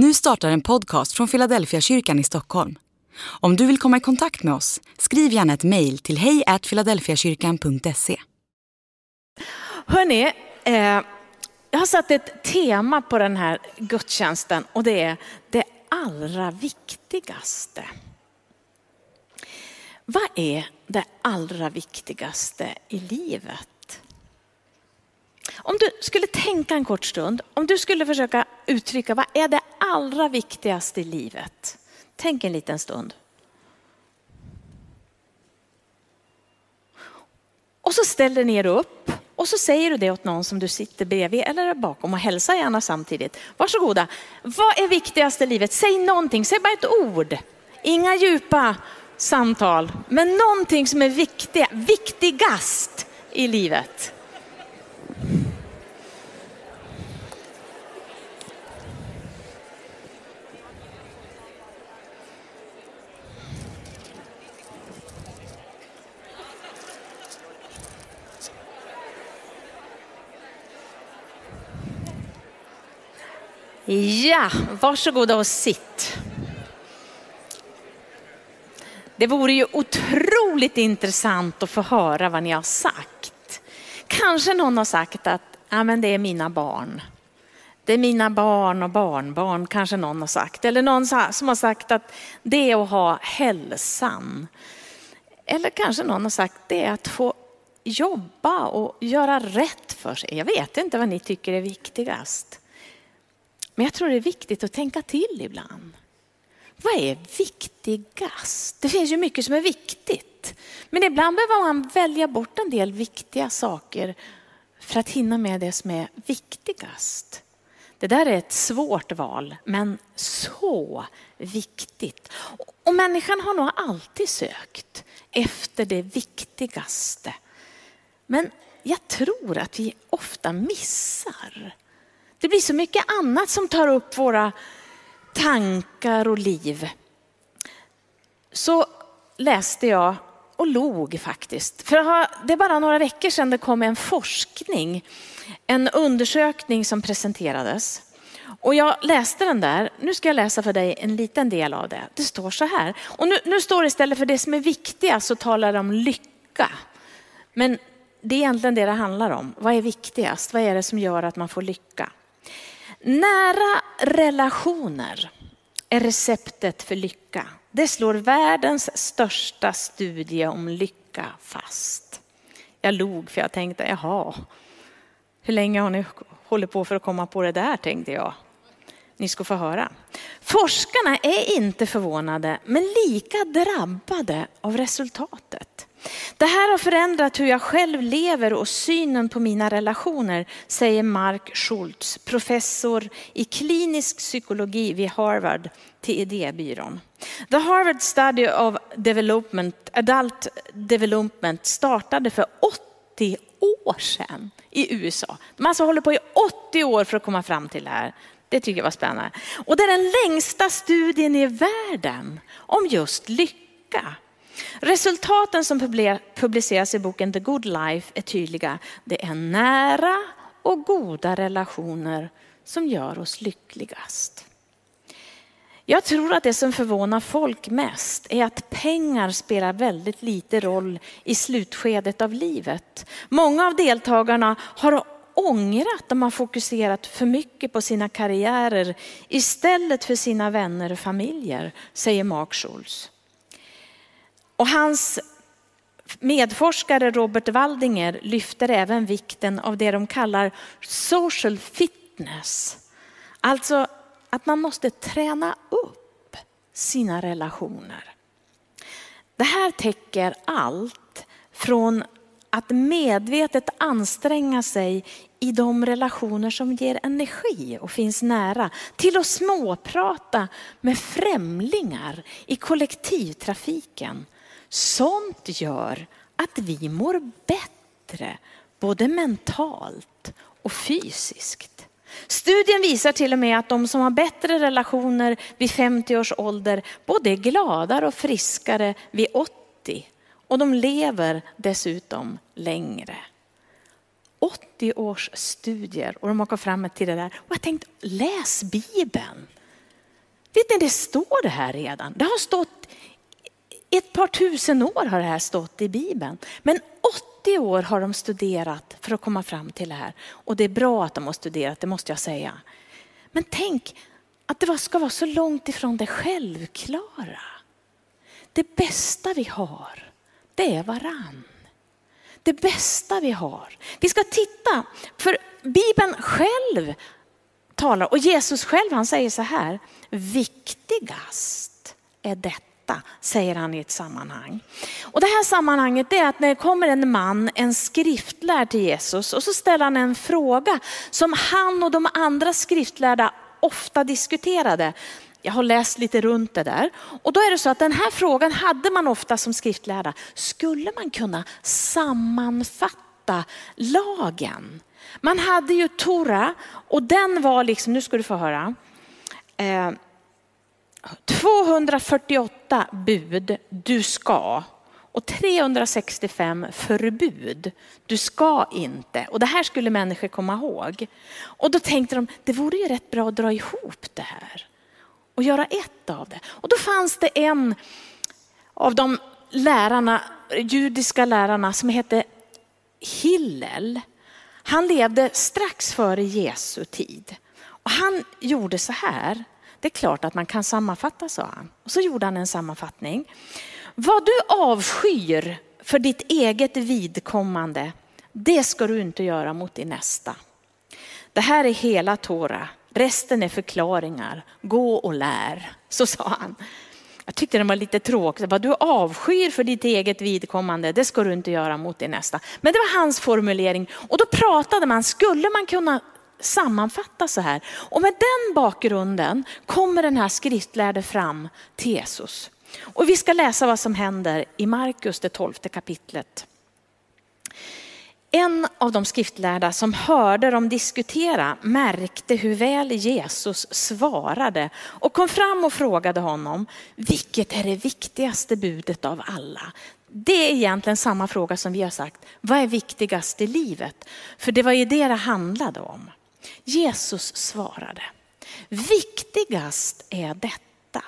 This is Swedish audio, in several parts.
Nu startar en podcast från Philadelphia kyrkan i Stockholm. Om du vill komma i kontakt med oss, skriv gärna ett mejl till hejfiladelfiakyrkan.se. Hörni, eh, jag har satt ett tema på den här gudstjänsten och det är det allra viktigaste. Vad är det allra viktigaste i livet? Om du skulle tänka en kort stund, om du skulle försöka uttrycka vad är det allra viktigaste i livet? Tänk en liten stund. Och så ställer ni er upp och så säger du det åt någon som du sitter bredvid eller bakom och hälsa gärna samtidigt. Varsågoda. Vad är viktigast i livet? Säg någonting, säg bara ett ord. Inga djupa samtal, men någonting som är viktiga, viktigast i livet. Ja, varsågoda och sitt. Det vore ju otroligt intressant att få höra vad ni har sagt. Kanske någon har sagt att ja, men det är mina barn. Det är mina barn och barnbarn, kanske någon har sagt. Eller någon som har sagt att det är att ha hälsan. Eller kanske någon har sagt det är att få jobba och göra rätt för sig. Jag vet inte vad ni tycker är viktigast. Men jag tror det är viktigt att tänka till ibland. Vad är viktigast? Det finns ju mycket som är viktigt. Men ibland behöver man välja bort en del viktiga saker för att hinna med det som är viktigast. Det där är ett svårt val, men så viktigt. Och människan har nog alltid sökt efter det viktigaste. Men jag tror att vi ofta missar det blir så mycket annat som tar upp våra tankar och liv. Så läste jag och log faktiskt. För det är bara några veckor sedan det kom en forskning, en undersökning som presenterades. Och jag läste den där, nu ska jag läsa för dig en liten del av det. Det står så här, och nu, nu står det istället för det som är viktigast så talar det om lycka. Men det är egentligen det det handlar om. Vad är viktigast? Vad är det som gör att man får lycka? Nära relationer är receptet för lycka. Det slår världens största studie om lycka fast. Jag log för jag tänkte, jaha, hur länge har ni hållit på för att komma på det där tänkte jag. Ni ska få höra. Forskarna är inte förvånade men lika drabbade av resultatet. Det här har förändrat hur jag själv lever och synen på mina relationer, säger Mark Schultz, professor i klinisk psykologi vid Harvard till Idébyrån. The Harvard Study of Development, Adult Development startade för 80 år sedan i USA. De alltså håller på i 80 år för att komma fram till det här. Det tycker jag var spännande. Och det är den längsta studien i världen om just lycka. Resultaten som publiceras i boken The Good Life är tydliga. Det är nära och goda relationer som gör oss lyckligast. Jag tror att det som förvånar folk mest är att pengar spelar väldigt lite roll i slutskedet av livet. Många av deltagarna har ångrat att de har fokuserat för mycket på sina karriärer istället för sina vänner och familjer, säger Mark Schultz. Och hans medforskare Robert Waldinger lyfter även vikten av det de kallar social fitness. Alltså att man måste träna upp sina relationer. Det här täcker allt från att medvetet anstränga sig i de relationer som ger energi och finns nära, till att småprata med främlingar i kollektivtrafiken Sånt gör att vi mår bättre, både mentalt och fysiskt. Studien visar till och med att de som har bättre relationer vid 50 års ålder både är gladare och friskare vid 80 och de lever dessutom längre. 80 års studier och de har kommit fram till det där. Och jag tänkte, läs Bibeln. Vet ni, det står det här redan. Det har stått, ett par tusen år har det här stått i Bibeln. Men 80 år har de studerat för att komma fram till det här. Och det är bra att de har studerat, det måste jag säga. Men tänk att det ska vara så långt ifrån det självklara. Det bästa vi har, det är varann. Det bästa vi har. Vi ska titta, för Bibeln själv talar, och Jesus själv han säger så här, viktigast är detta, detta säger han i ett sammanhang. Och det här sammanhanget är att när det kommer en man, en skriftlärd till Jesus och så ställer han en fråga som han och de andra skriftlärda ofta diskuterade. Jag har läst lite runt det där. Och då är det så att den här frågan hade man ofta som skriftlärda. Skulle man kunna sammanfatta lagen? Man hade ju Tora och den var liksom, nu ska du få höra. Eh, 248 bud, du ska. Och 365 förbud, du ska inte. Och det här skulle människor komma ihåg. Och då tänkte de, det vore ju rätt bra att dra ihop det här och göra ett av det. Och då fanns det en av de lärarna, judiska lärarna som hette Hillel. Han levde strax före Jesu tid. Och han gjorde så här. Det är klart att man kan sammanfatta, sa han. Och så gjorde han en sammanfattning. Vad du avskyr för ditt eget vidkommande, det ska du inte göra mot din nästa. Det här är hela Tora. Resten är förklaringar. Gå och lär. Så sa han. Jag tyckte det var lite tråkigt. Vad du avskyr för ditt eget vidkommande, det ska du inte göra mot din nästa. Men det var hans formulering. Och då pratade man, skulle man kunna sammanfatta så här? Och med den bakgrunden kommer den här skriftlärde fram till Jesus. Och vi ska läsa vad som händer i Markus, det tolfte kapitlet. En av de skriftlärda som hörde dem diskutera märkte hur väl Jesus svarade och kom fram och frågade honom, vilket är det viktigaste budet av alla? Det är egentligen samma fråga som vi har sagt, vad är viktigast i livet? För det var ju det det handlade om. Jesus svarade, viktigast är detta.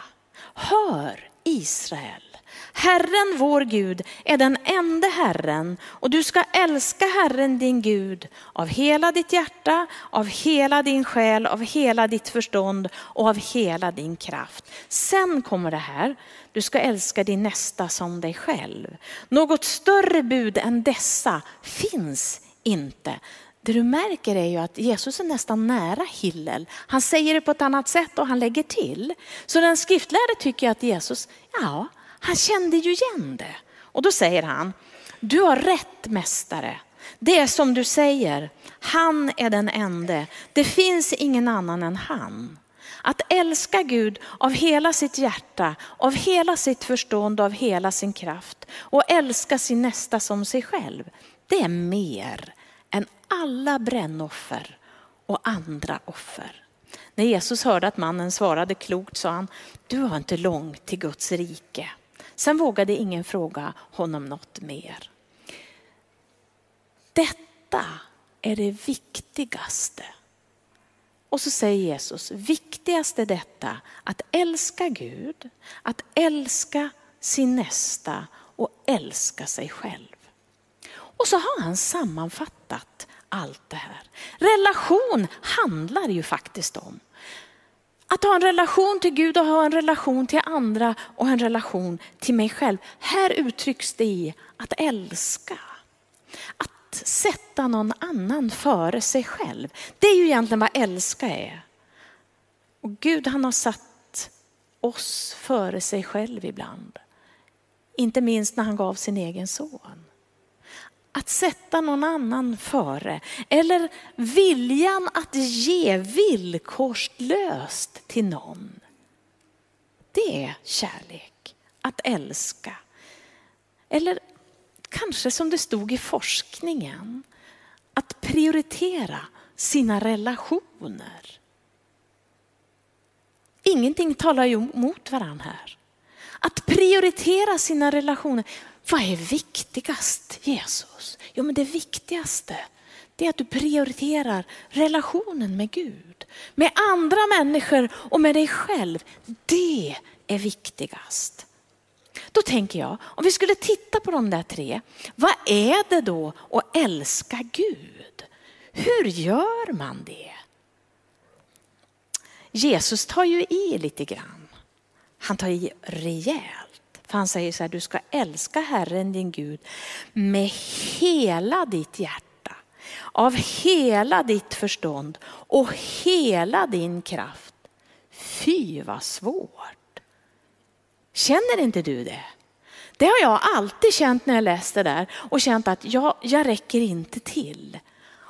Hör Israel, Herren vår Gud är den enda Herren och du ska älska Herren din Gud av hela ditt hjärta, av hela din själ, av hela ditt förstånd och av hela din kraft. Sen kommer det här, du ska älska din nästa som dig själv. Något större bud än dessa finns inte. Det du märker är ju att Jesus är nästan nära Hillel. Han säger det på ett annat sätt och han lägger till. Så den skriftlärde tycker att Jesus, ja, han kände ju igen det. Och då säger han, du har rätt mästare. Det är som du säger, han är den ende. Det finns ingen annan än han. Att älska Gud av hela sitt hjärta, av hela sitt förstånd, av hela sin kraft och älska sin nästa som sig själv. Det är mer än alla brännoffer och andra offer. När Jesus hörde att mannen svarade klokt sa han, du har inte långt till Guds rike. Sen vågade ingen fråga honom något mer. Detta är det viktigaste. Och så säger Jesus, viktigast är detta att älska Gud, att älska sin nästa och älska sig själv. Och så har han sammanfattat allt det här. Relation handlar ju faktiskt om att ha en relation till Gud och ha en relation till andra och en relation till mig själv. Här uttrycks det i att älska. Att sätta någon annan före sig själv. Det är ju egentligen vad älska är. Och Gud han har satt oss före sig själv ibland. Inte minst när han gav sin egen son. Att sätta någon annan före. Eller viljan att ge villkorslöst till någon. Det är kärlek, att älska. Eller kanske som det stod i forskningen, att prioritera sina relationer. Ingenting talar ju mot varandra här. Att prioritera sina relationer. Vad är viktigast Jesus? Jo men det viktigaste det är att du prioriterar relationen med Gud, med andra människor och med dig själv. Det är viktigast. Då tänker jag, om vi skulle titta på de där tre, vad är det då att älska Gud? Hur gör man det? Jesus tar ju i lite grann. Han tar i rejält. För han säger så här, du ska älska Herren din Gud med hela ditt hjärta, av hela ditt förstånd och hela din kraft. Fy vad svårt. Känner inte du det? Det har jag alltid känt när jag läst det där och känt att jag, jag räcker inte till.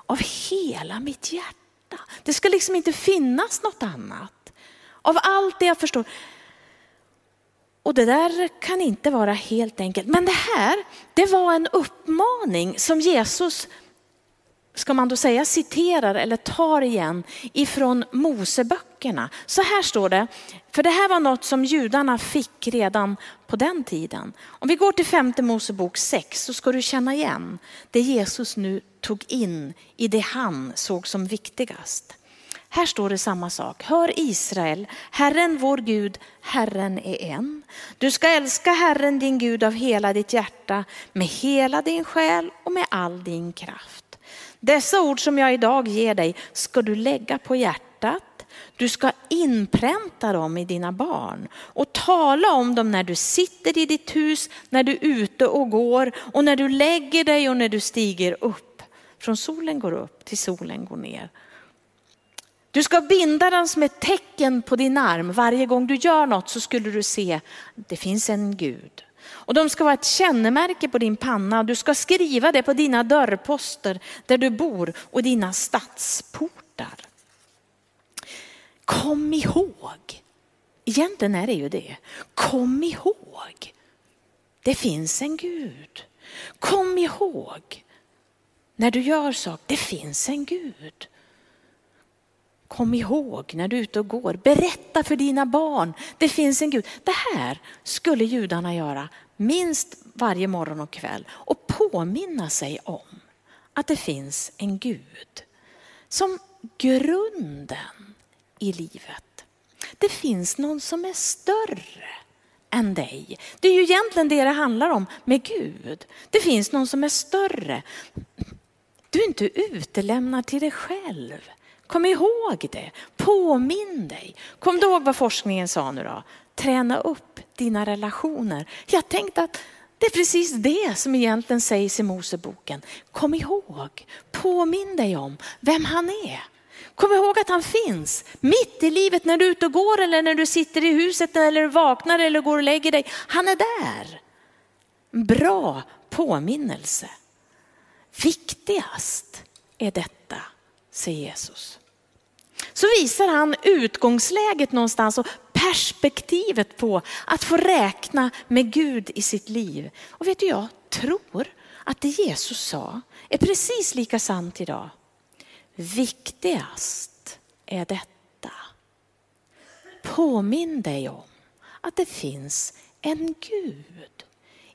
Av hela mitt hjärta. Det ska liksom inte finnas något annat. Av allt det jag förstår. Och det där kan inte vara helt enkelt. Men det här, det var en uppmaning som Jesus, ska man då säga citerar eller tar igen ifrån Moseböckerna. Så här står det, för det här var något som judarna fick redan på den tiden. Om vi går till femte Mosebok 6 så ska du känna igen det Jesus nu tog in i det han såg som viktigast. Här står det samma sak. Hör Israel, Herren vår Gud, Herren är en. Du ska älska Herren din Gud av hela ditt hjärta, med hela din själ och med all din kraft. Dessa ord som jag idag ger dig ska du lägga på hjärtat. Du ska inpränta dem i dina barn och tala om dem när du sitter i ditt hus, när du är ute och går och när du lägger dig och när du stiger upp. Från solen går upp till solen går ner. Du ska binda den som ett tecken på din arm. Varje gång du gör något så skulle du se, det finns en Gud. Och de ska vara ett kännemärke på din panna. Du ska skriva det på dina dörrposter där du bor och dina stadsportar. Kom ihåg, egentligen är det ju det. Kom ihåg, det finns en Gud. Kom ihåg, när du gör saker, det finns en Gud. Kom ihåg när du är ute och går. Berätta för dina barn. Det finns en Gud. Det här skulle judarna göra minst varje morgon och kväll och påminna sig om att det finns en Gud som grunden i livet. Det finns någon som är större än dig. Det är ju egentligen det det handlar om med Gud. Det finns någon som är större. Du är inte utelämnad till dig själv. Kom ihåg det, påminn dig. Kom du ihåg vad forskningen sa nu då? Träna upp dina relationer. Jag tänkte att det är precis det som egentligen sägs i Moseboken. Kom ihåg, påminn dig om vem han är. Kom ihåg att han finns mitt i livet när du är ute och går eller när du sitter i huset eller vaknar eller går och lägger dig. Han är där. Bra påminnelse. Viktigast är detta, säger Jesus så visar han utgångsläget någonstans och perspektivet på att få räkna med Gud i sitt liv. Och vet du, jag tror att det Jesus sa är precis lika sant idag. Viktigast är detta. Påminn dig om att det finns en Gud.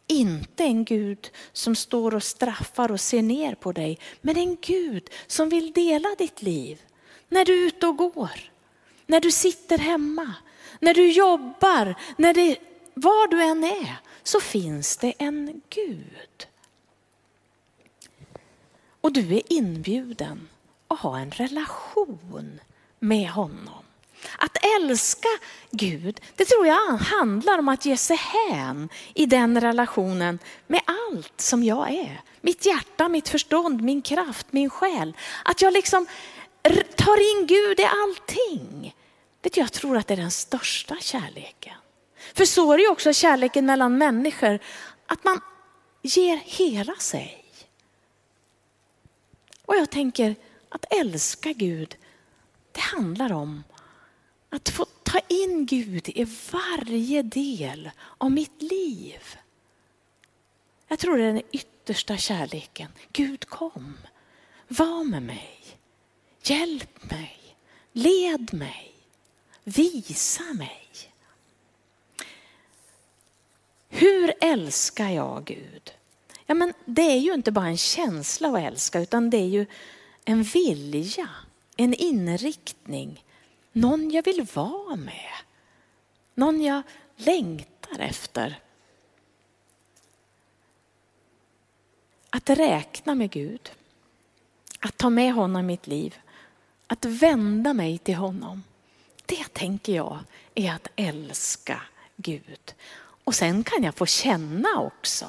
Inte en Gud som står och straffar och ser ner på dig, men en Gud som vill dela ditt liv när du är ute och går, när du sitter hemma, när du jobbar, när det, var du än är så finns det en Gud. Och du är inbjuden att ha en relation med honom. Att älska Gud, det tror jag handlar om att ge sig hän i den relationen med allt som jag är. Mitt hjärta, mitt förstånd, min kraft, min själ. Att jag liksom tar in Gud i allting. Vet du, jag tror att det är den största kärleken. För så är det också kärleken mellan människor, att man ger hela sig. Och jag tänker att älska Gud, det handlar om att få ta in Gud i varje del av mitt liv. Jag tror det är den yttersta kärleken. Gud kom, var med mig. Hjälp mig, led mig, visa mig. Hur älskar jag Gud? Ja, men det är ju inte bara en känsla att älska utan det är ju en vilja, en inriktning, någon jag vill vara med, någon jag längtar efter. Att räkna med Gud, att ta med honom i mitt liv, att vända mig till honom. Det tänker jag är att älska Gud. Och sen kan jag få känna också.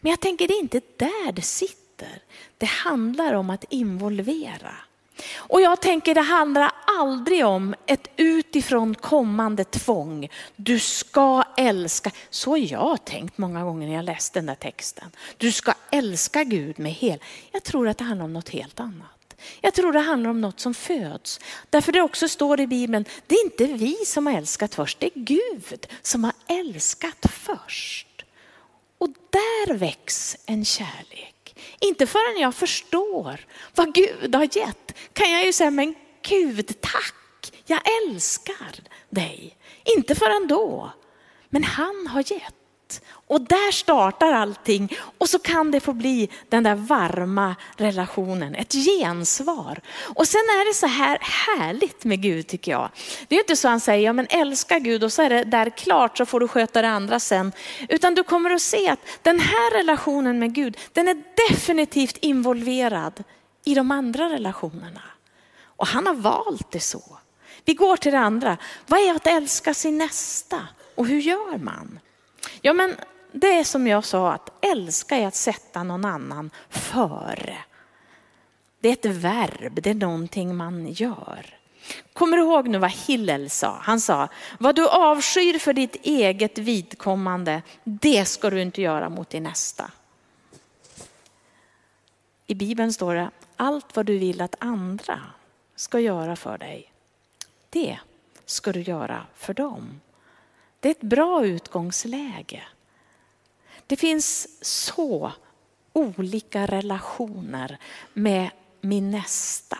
Men jag tänker det är inte där det sitter. Det handlar om att involvera. Och jag tänker det handlar aldrig om ett utifrån kommande tvång. Du ska älska. Så har jag tänkt många gånger när jag läst den där texten. Du ska älska Gud med hel. Jag tror att det handlar om något helt annat. Jag tror det handlar om något som föds. Därför det också står i Bibeln, det är inte vi som har älskat först, det är Gud som har älskat först. Och där väcks en kärlek. Inte förrän jag förstår vad Gud har gett kan jag ju säga, men Gud tack, jag älskar dig. Inte förrän då. Men han har gett. Och där startar allting och så kan det få bli den där varma relationen, ett gensvar. Och sen är det så här härligt med Gud tycker jag. Det är inte så han säger, ja men älska Gud och så är det där klart så får du sköta det andra sen. Utan du kommer att se att den här relationen med Gud, den är definitivt involverad i de andra relationerna. Och han har valt det så. Vi går till det andra. Vad är att älska sin nästa? Och hur gör man? Ja, men det är som jag sa, att älska är att sätta någon annan före. Det är ett verb, det är någonting man gör. Kommer du ihåg nu vad Hillel sa? Han sa, vad du avskyr för ditt eget vidkommande, det ska du inte göra mot din nästa. I Bibeln står det, allt vad du vill att andra ska göra för dig, det ska du göra för dem. Det är ett bra utgångsläge. Det finns så olika relationer med min nästa.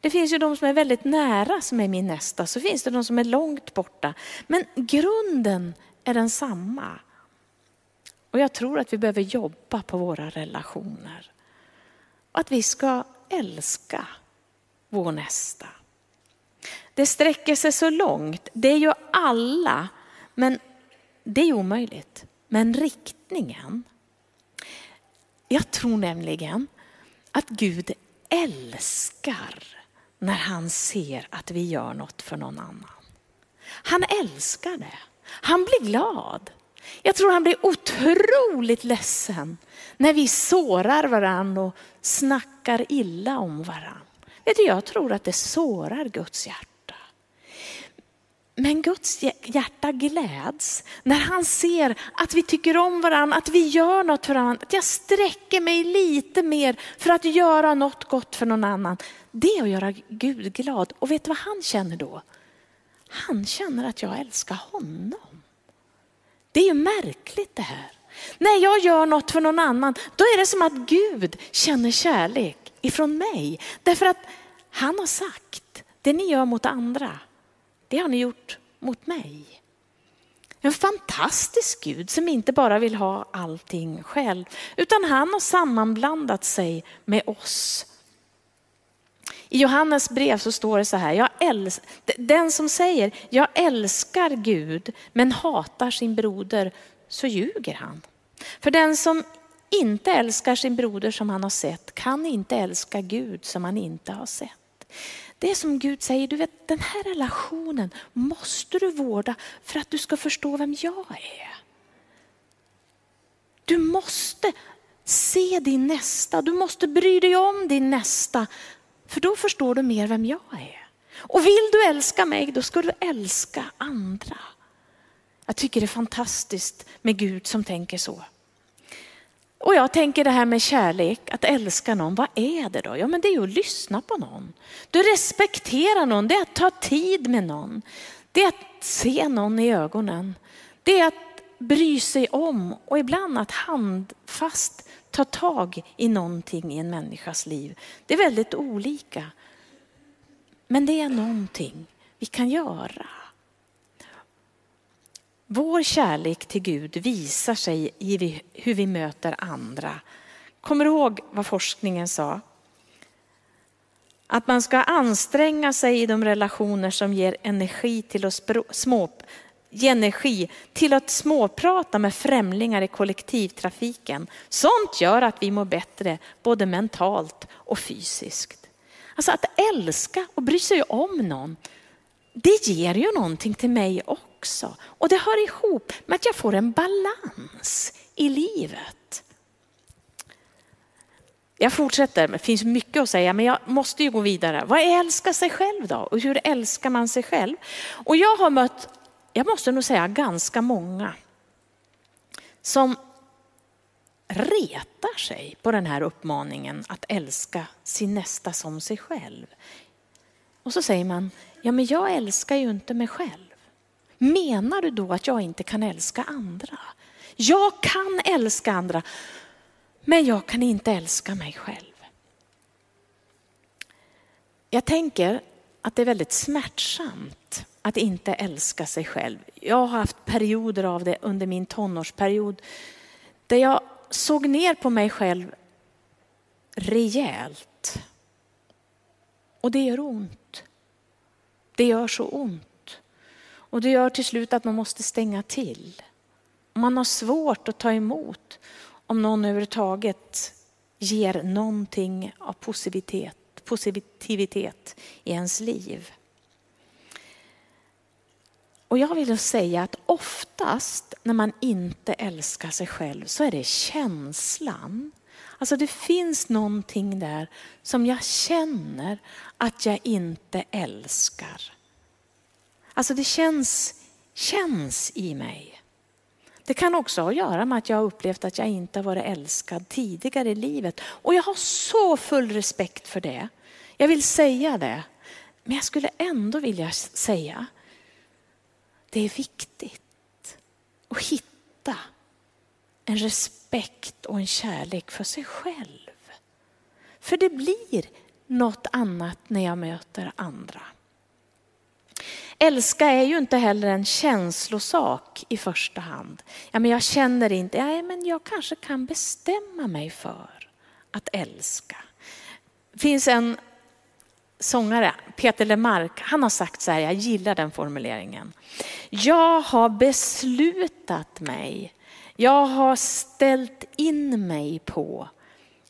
Det finns ju de som är väldigt nära som är min nästa, så finns det de som är långt borta. Men grunden är densamma. Och jag tror att vi behöver jobba på våra relationer. Att vi ska älska vår nästa. Det sträcker sig så långt. Det är ju alla, men det är omöjligt. Men riktningen. Jag tror nämligen att Gud älskar när han ser att vi gör något för någon annan. Han älskar det. Han blir glad. Jag tror han blir otroligt ledsen när vi sårar varandra och snackar illa om varandra. Vet du, jag tror att det sårar Guds hjärta. Men Guds hjärta gläds när han ser att vi tycker om varandra, att vi gör något för varandra. Att jag sträcker mig lite mer för att göra något gott för någon annan. Det är att göra Gud glad. Och vet du vad han känner då? Han känner att jag älskar honom. Det är ju märkligt det här. När jag gör något för någon annan, då är det som att Gud känner kärlek ifrån mig. Därför att han har sagt, det ni gör mot andra, det har ni gjort mot mig. En fantastisk Gud som inte bara vill ha allting själv, utan han har sammanblandat sig med oss. I Johannes brev så står det så här, jag älsk, den som säger jag älskar Gud men hatar sin broder så ljuger han. För den som inte älskar sin broder som han har sett kan inte älska Gud som han inte har sett. Det är som Gud säger, du vet den här relationen måste du vårda för att du ska förstå vem jag är. Du måste se din nästa, du måste bry dig om din nästa. För då förstår du mer vem jag är. Och vill du älska mig, då ska du älska andra. Jag tycker det är fantastiskt med Gud som tänker så. Och jag tänker det här med kärlek, att älska någon, vad är det då? Ja men det är ju att lyssna på någon. Du respekterar någon, det är att ta tid med någon. Det är att se någon i ögonen. Det är att bry sig om och ibland att handfast ta tag i någonting i en människas liv. Det är väldigt olika. Men det är någonting vi kan göra. Vår kärlek till Gud visar sig i hur vi möter andra. Kommer du ihåg vad forskningen sa? Att man ska anstränga sig i de relationer som ger energi till att små, ge energi till att småprata med främlingar i kollektivtrafiken. Sånt gör att vi mår bättre både mentalt och fysiskt. Alltså att älska och bry sig om någon, det ger ju någonting till mig också. Och det hör ihop med att jag får en balans i livet. Jag fortsätter, det finns mycket att säga men jag måste ju gå vidare. Vad är älska sig själv då? Och hur älskar man sig själv? Och jag har mött, jag måste nog säga ganska många som retar sig på den här uppmaningen att älska sin nästa som sig själv. Och så säger man, ja men jag älskar ju inte mig själv. Menar du då att jag inte kan älska andra? Jag kan älska andra, men jag kan inte älska mig själv. Jag tänker att det är väldigt smärtsamt att inte älska sig själv. Jag har haft perioder av det under min tonårsperiod där jag såg ner på mig själv rejält. Och det gör ont. Det gör så ont. Och det gör till slut att man måste stänga till. Man har svårt att ta emot om någon överhuvudtaget ger någonting av positivitet, positivitet i ens liv. Och jag vill säga att oftast när man inte älskar sig själv så är det känslan. Alltså det finns någonting där som jag känner att jag inte älskar. Alltså det känns, känns i mig. Det kan också ha att göra med att jag har upplevt att jag inte har varit älskad tidigare i livet. Och jag har så full respekt för det. Jag vill säga det. Men jag skulle ändå vilja säga det är viktigt att hitta en respekt och en kärlek för sig själv. För det blir något annat när jag möter andra. Älska är ju inte heller en känslosak i första hand. Ja, men jag känner inte, ja, men jag kanske kan bestämma mig för att älska. Det finns en sångare, Peter Lemark, han har sagt så här, jag gillar den formuleringen. Jag har beslutat mig, jag har ställt in mig på,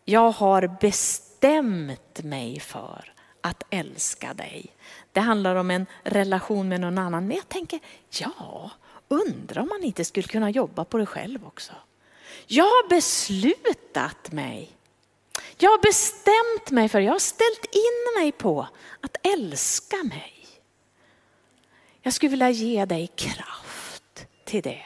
jag har bestämt mig för att älska dig. Det handlar om en relation med någon annan. Men jag tänker, ja, undrar om man inte skulle kunna jobba på det själv också. Jag har beslutat mig jag har bestämt mig för, jag har ställt in mig på att älska mig. Jag skulle vilja ge dig kraft till det.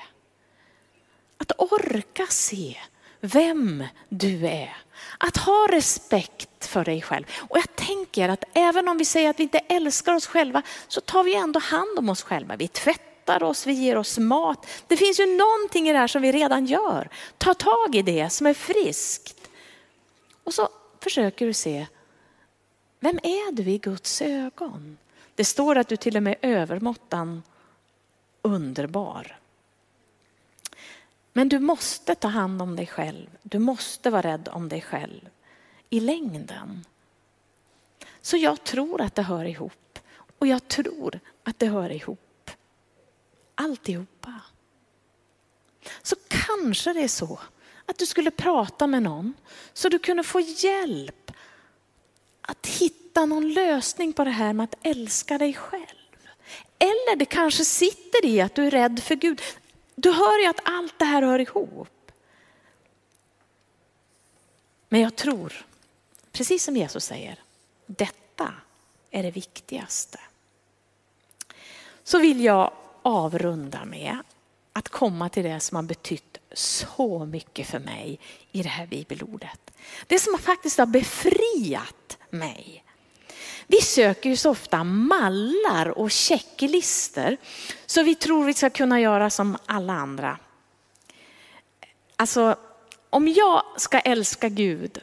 Att orka se vem du är. Att ha respekt för dig själv. Och jag tänker att även om vi säger att vi inte älskar oss själva så tar vi ändå hand om oss själva. Vi tvättar oss, vi ger oss mat. Det finns ju någonting i det här som vi redan gör. Ta tag i det som är friskt. Och så försöker du se, vem är du i Guds ögon? Det står att du till och med är övermåttan underbar. Men du måste ta hand om dig själv. Du måste vara rädd om dig själv i längden. Så jag tror att det hör ihop. Och jag tror att det hör ihop. Alltihopa. Så kanske det är så att du skulle prata med någon så du kunde få hjälp att hitta någon lösning på det här med att älska dig själv. Eller det kanske sitter i att du är rädd för Gud. Du hör ju att allt det här hör ihop. Men jag tror, precis som Jesus säger, detta är det viktigaste. Så vill jag avrunda med att komma till det som har betytt så mycket för mig i det här bibelordet. Det som faktiskt har befriat mig. Vi söker ju så ofta mallar och checklister så vi tror vi ska kunna göra som alla andra. Alltså, om jag ska älska Gud,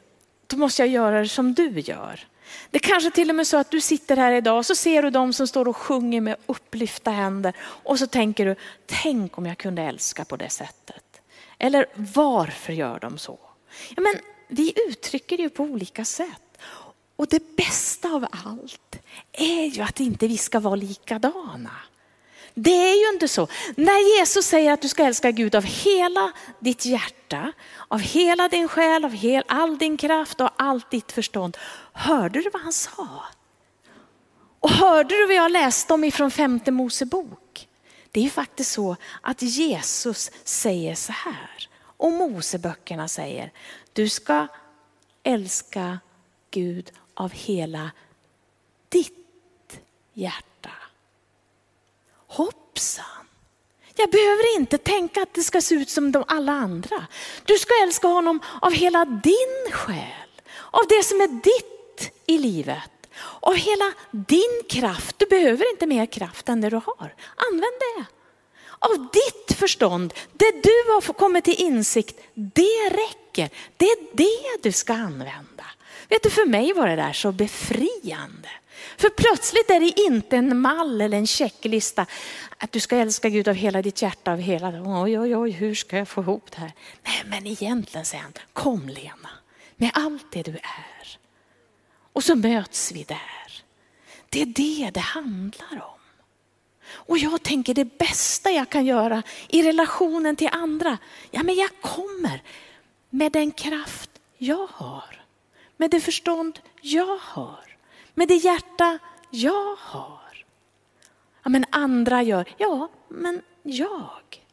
då måste jag göra det som du gör. Det kanske till och med är så att du sitter här idag och så ser du de som står och sjunger med upplyfta händer och så tänker du, tänk om jag kunde älska på det sättet. Eller varför gör de så? Ja, men vi uttrycker det ju på olika sätt. Och det bästa av allt är ju att inte vi ska vara likadana. Det är ju inte så. När Jesus säger att du ska älska Gud av hela ditt hjärta, av hela din själ, av hel, all din kraft och allt ditt förstånd. Hörde du vad han sa? Och hörde du vad jag läste om ifrån femte Mosebok? Det är ju faktiskt så att Jesus säger så här. Och Moseböckerna säger, du ska älska Gud av hela ditt hjärta. Hoppsan! Jag behöver inte tänka att det ska se ut som de alla andra. Du ska älska honom av hela din själ, av det som är ditt i livet. Av hela din kraft. Du behöver inte mer kraft än det du har. Använd det. Av ditt förstånd, det du har kommit till insikt, det räcker. Det är det du ska använda. Vet du, för mig var det där så befriande. För plötsligt är det inte en mall eller en checklista att du ska älska Gud av hela ditt hjärta, av hela, oj oj oj, hur ska jag få ihop det här? Nej men egentligen säger han, kom Lena, med allt det du är. Och så möts vi där. Det är det det handlar om. Och jag tänker det bästa jag kan göra i relationen till andra, ja men jag kommer med den kraft jag har. Med det förstånd jag har. Med det hjärta jag har. Ja men andra gör, ja men jag.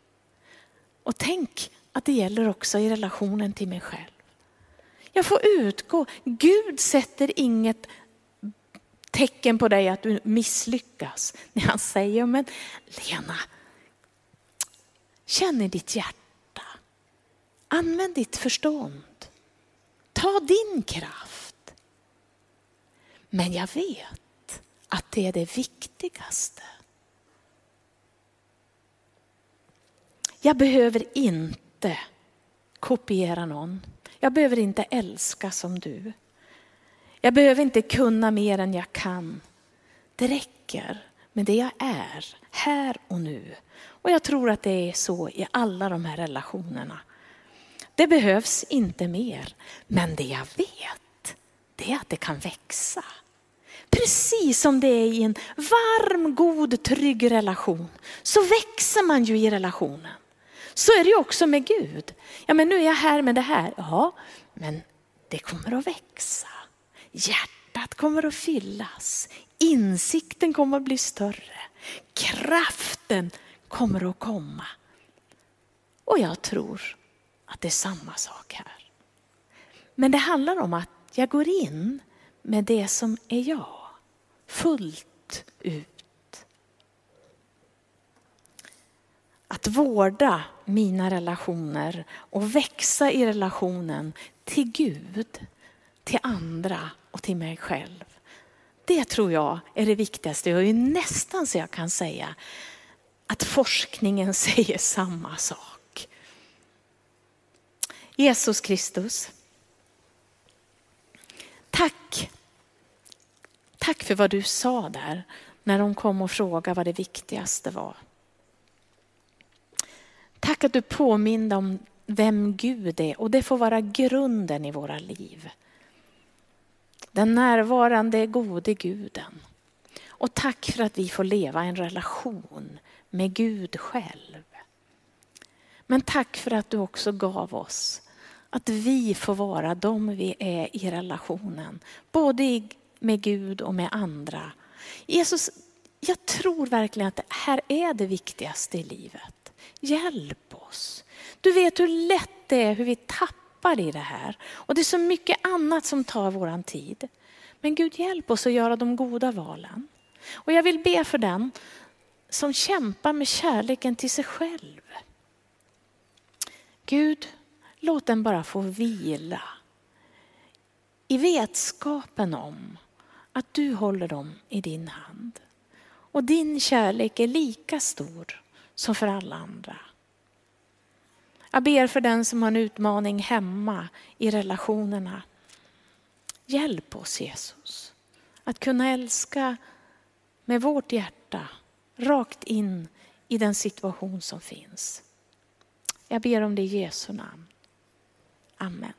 Och tänk att det gäller också i relationen till mig själv. Jag får utgå, Gud sätter inget tecken på dig att du misslyckas. När han säger, men Lena, känn i ditt hjärta. Använd ditt förstånd. Ta din kraft. Men jag vet att det är det viktigaste. Jag behöver inte kopiera någon. Jag behöver inte älska som du. Jag behöver inte kunna mer än jag kan. Det räcker med det jag är, här och nu. Och jag tror att det är så i alla de här relationerna. Det behövs inte mer. Men det jag vet, det är att det kan växa. Precis som det är i en varm, god, trygg relation så växer man ju i relationen. Så är det ju också med Gud. Ja men nu är jag här med det här. Ja, men det kommer att växa. Hjärtat kommer att fyllas. Insikten kommer att bli större. Kraften kommer att komma. Och jag tror att det är samma sak här. Men det handlar om att jag går in med det som är jag. Fullt ut. Att vårda mina relationer och växa i relationen till Gud, till andra och till mig själv. Det tror jag är det viktigaste. Jag är nästan så jag kan säga att forskningen säger samma sak. Jesus Kristus. Tack. Tack för vad du sa där när de kom och frågade vad det viktigaste var. Tack att du påminde om vem Gud är och det får vara grunden i våra liv. Den närvarande gode guden. Och tack för att vi får leva en relation med Gud själv. Men tack för att du också gav oss att vi får vara de vi är i relationen. Både med Gud och med andra. Jesus, jag tror verkligen att det här är det viktigaste i livet. Hjälp oss. Du vet hur lätt det är, hur vi tappar i det här. Och det är så mycket annat som tar våran tid. Men Gud hjälp oss att göra de goda valen. Och jag vill be för den som kämpar med kärleken till sig själv. Gud, låt den bara få vila i vetskapen om att du håller dem i din hand. Och din kärlek är lika stor som för alla andra. Jag ber för den som har en utmaning hemma i relationerna. Hjälp oss Jesus att kunna älska med vårt hjärta rakt in i den situation som finns. Jag ber om det i Jesu namn. Amen.